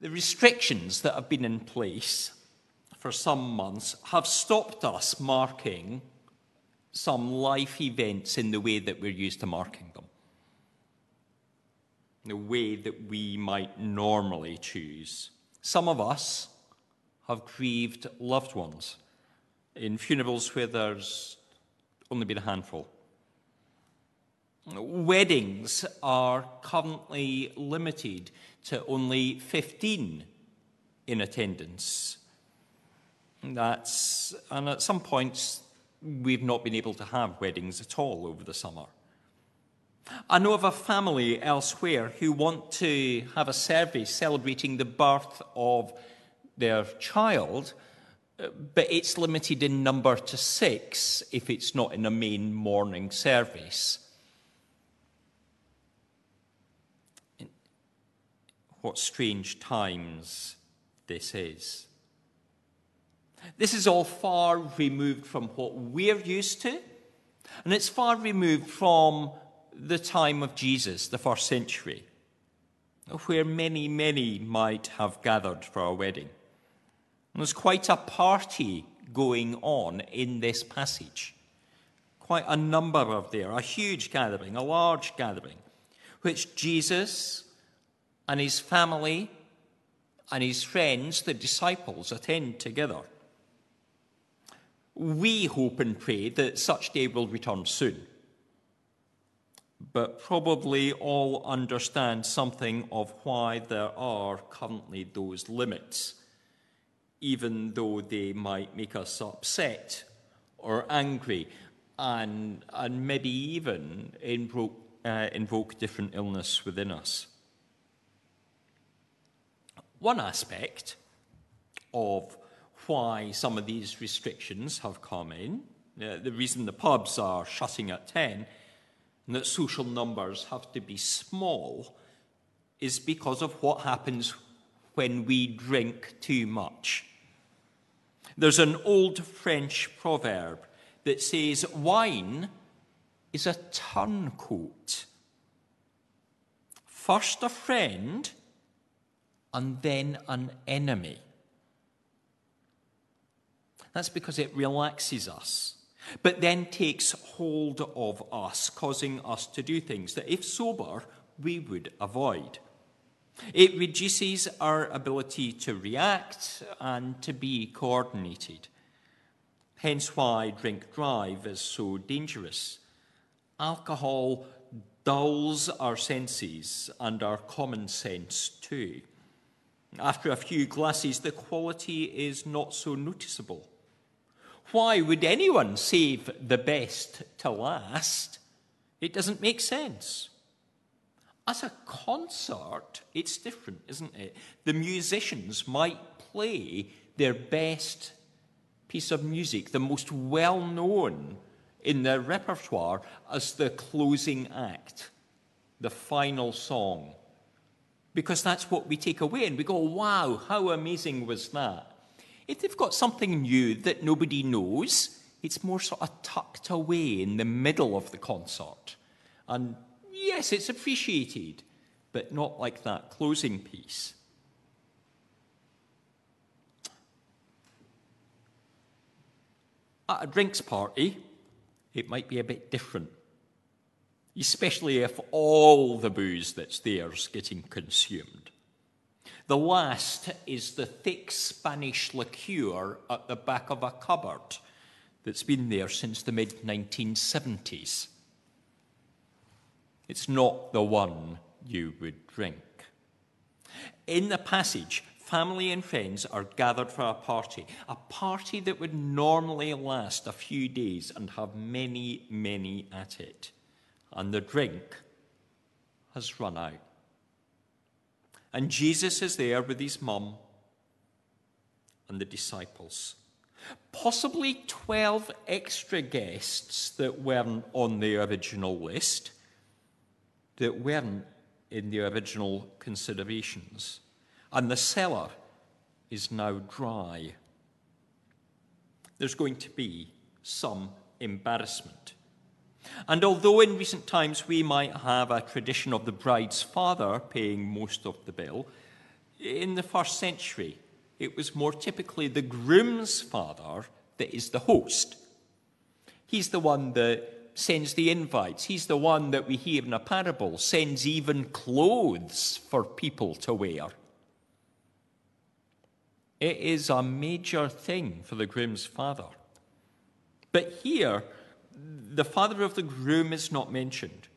The restrictions that have been in place for some months have stopped us marking some life events in the way that we're used to marking them, the way that we might normally choose. Some of us have grieved loved ones in funerals where there's only been a handful. Weddings are currently limited to only 15 in attendance. That's, and at some points, we've not been able to have weddings at all over the summer. I know of a family elsewhere who want to have a service celebrating the birth of their child, but it's limited in number to six if it's not in a main morning service. What strange times this is. This is all far removed from what we're used to, and it's far removed from the time of Jesus, the first century, where many, many might have gathered for a wedding. And there's quite a party going on in this passage. Quite a number of there, a huge gathering, a large gathering, which Jesus and his family and his friends, the disciples, attend together. We hope and pray that such day will return soon. But probably all understand something of why there are currently those limits, even though they might make us upset or angry and, and maybe even invoke, uh, invoke different illness within us. One aspect of why some of these restrictions have come in. Uh, the reason the pubs are shutting at 10 and that social numbers have to be small is because of what happens when we drink too much. There's an old French proverb that says wine is a turncoat. First a friend and then an enemy. That's because it relaxes us, but then takes hold of us, causing us to do things that, if sober, we would avoid. It reduces our ability to react and to be coordinated. Hence why drink drive is so dangerous. Alcohol dulls our senses and our common sense too. After a few glasses, the quality is not so noticeable. Why would anyone save the best to last? It doesn't make sense. As a concert, it's different, isn't it? The musicians might play their best piece of music, the most well known in their repertoire, as the closing act, the final song. Because that's what we take away and we go, wow, how amazing was that? If they've got something new that nobody knows, it's more sort of tucked away in the middle of the concert. And yes, it's appreciated, but not like that closing piece. At a drinks party, it might be a bit different, especially if all the booze that's there is getting consumed. The last is the thick Spanish liqueur at the back of a cupboard that's been there since the mid 1970s. It's not the one you would drink. In the passage, family and friends are gathered for a party, a party that would normally last a few days and have many, many at it. And the drink has run out. And Jesus is there with his mum and the disciples. Possibly 12 extra guests that weren't on the original list, that weren't in the original considerations. And the cellar is now dry. There's going to be some embarrassment. And although in recent times we might have a tradition of the bride's father paying most of the bill, in the first century, it was more typically the groom's father that is the host. He's the one that sends the invites. He's the one that we hear in a parable, sends even clothes for people to wear. It is a major thing for the groom's father. But here, the father of the groom is not mentioned.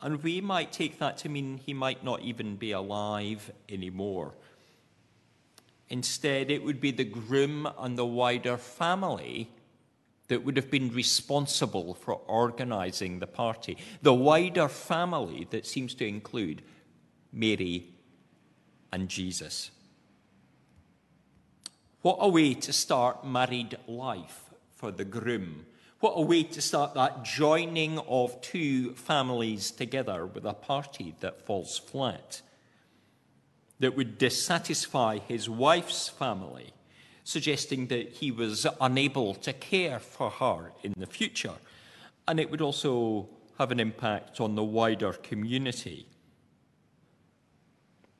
And we might take that to mean he might not even be alive anymore. Instead, it would be the groom and the wider family that would have been responsible for organizing the party. The wider family that seems to include Mary and Jesus. What a way to start married life for the groom. What a way to start that joining of two families together with a party that falls flat, that would dissatisfy his wife's family suggesting that he was unable to care for her in the future. And it would also have an impact on the wider community.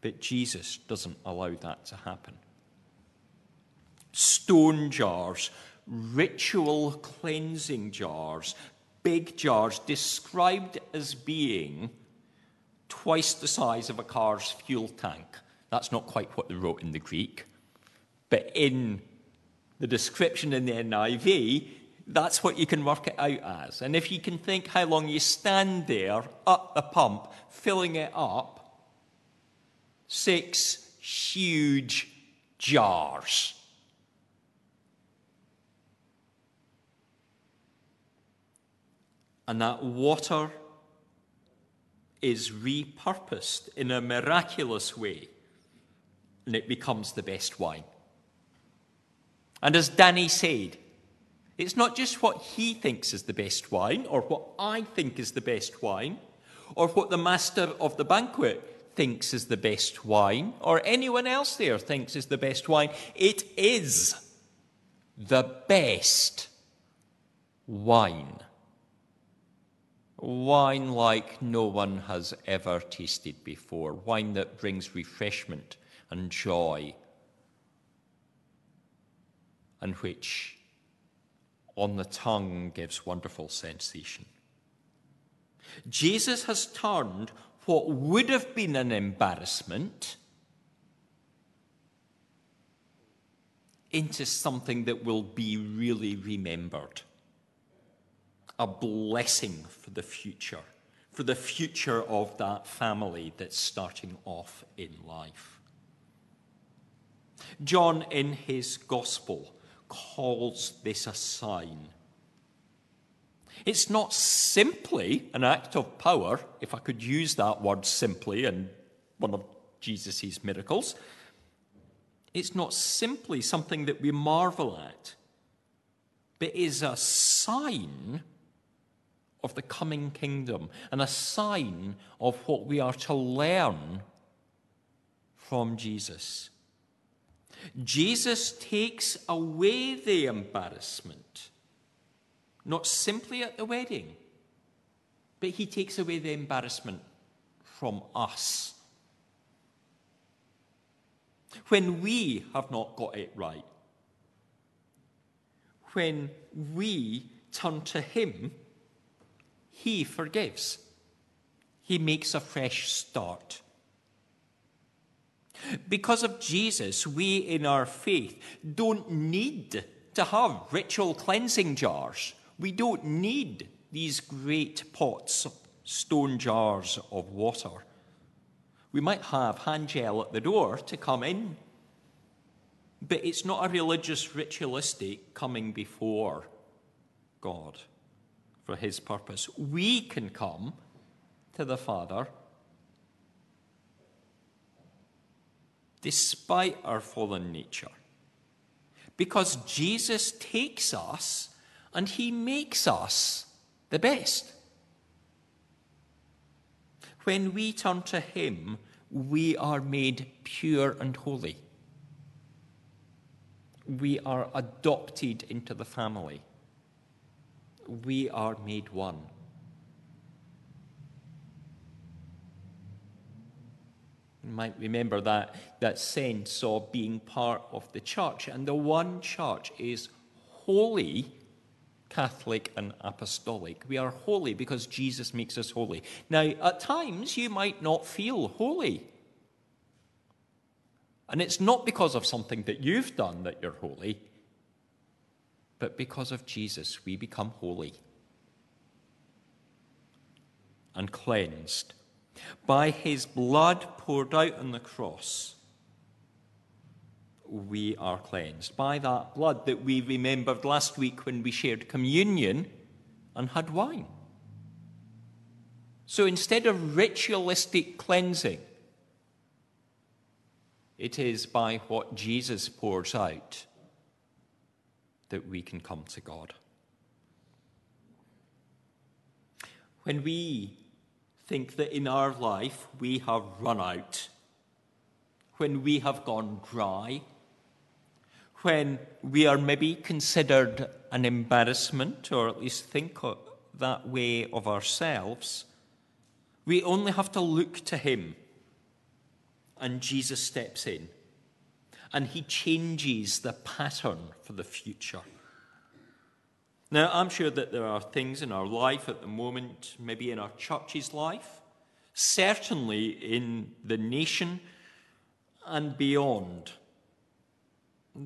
But Jesus doesn't allow that to happen. Stone jars, ritual cleansing jars, big jars described as being twice the size of a car's fuel tank. That's not quite what they wrote in the Greek. But in the description in the NIV, that's what you can work it out as. And if you can think how long you stand there at the pump, filling it up, six huge jars. And that water is repurposed in a miraculous way, and it becomes the best wine. And as Danny said, it's not just what he thinks is the best wine, or what I think is the best wine, or what the master of the banquet thinks is the best wine, or anyone else there thinks is the best wine. It is the best wine. Wine like no one has ever tasted before. Wine that brings refreshment and joy and which on the tongue gives wonderful sensation. Jesus has turned what would have been an embarrassment into something that will be really remembered. A blessing for the future, for the future of that family that's starting off in life. John, in his gospel, calls this a sign. It's not simply an act of power, if I could use that word simply in one of Jesus' miracles. It's not simply something that we marvel at, but is a sign of the coming kingdom and a sign of what we are to learn from Jesus. Jesus takes away the embarrassment, not simply at the wedding, but he takes away the embarrassment from us. When we have not got it right, when we turn to him, he forgives. He makes a fresh start. Because of Jesus, we in our faith don't need to have ritual cleansing jars. We don't need these great pots, stone jars of water. We might have hand gel at the door to come in, but it's not a religious, ritualistic coming before God for His purpose. We can come to the Father despite our fallen nature. Because Jesus takes us and he makes us the best. When we turn to him, we are made pure and holy. We are adopted into the family. We are made one. You might remember that, that sense of being part of the church. And the one church is holy, Catholic, and apostolic. We are holy because Jesus makes us holy. Now, at times, you might not feel holy. And it's not because of something that you've done that you're holy, but because of Jesus, we become holy and cleansed by his blood poured out on the cross, we are cleansed. By that blood that we remembered last week when we shared communion and had wine. So instead of ritualistic cleansing, it is by what Jesus pours out that we can come to God. When we think that in our life we have run out, when we have gone dry, when we are maybe considered an embarrassment, or at least think that way of ourselves, we only have to look to Him. And Jesus steps in and He changes the pattern for the future. Now, I'm sure that there are things in our life at the moment, maybe in our church's life, certainly in the nation and beyond,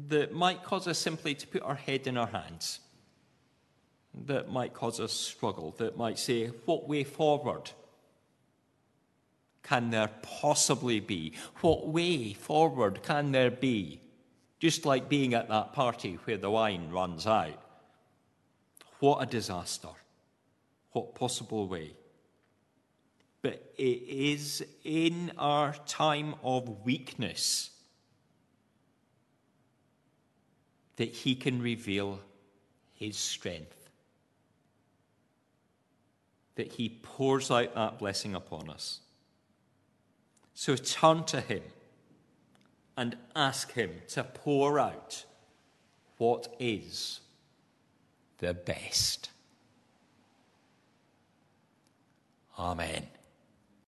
that might cause us simply to put our head in our hands, that might cause us struggle, that might say, What way forward can there possibly be? What way forward can there be? Just like being at that party where the wine runs out. What a disaster. What possible way. But it is in our time of weakness that He can reveal His strength. That He pours out that blessing upon us. So turn to Him and ask Him to pour out what is the best. Amen.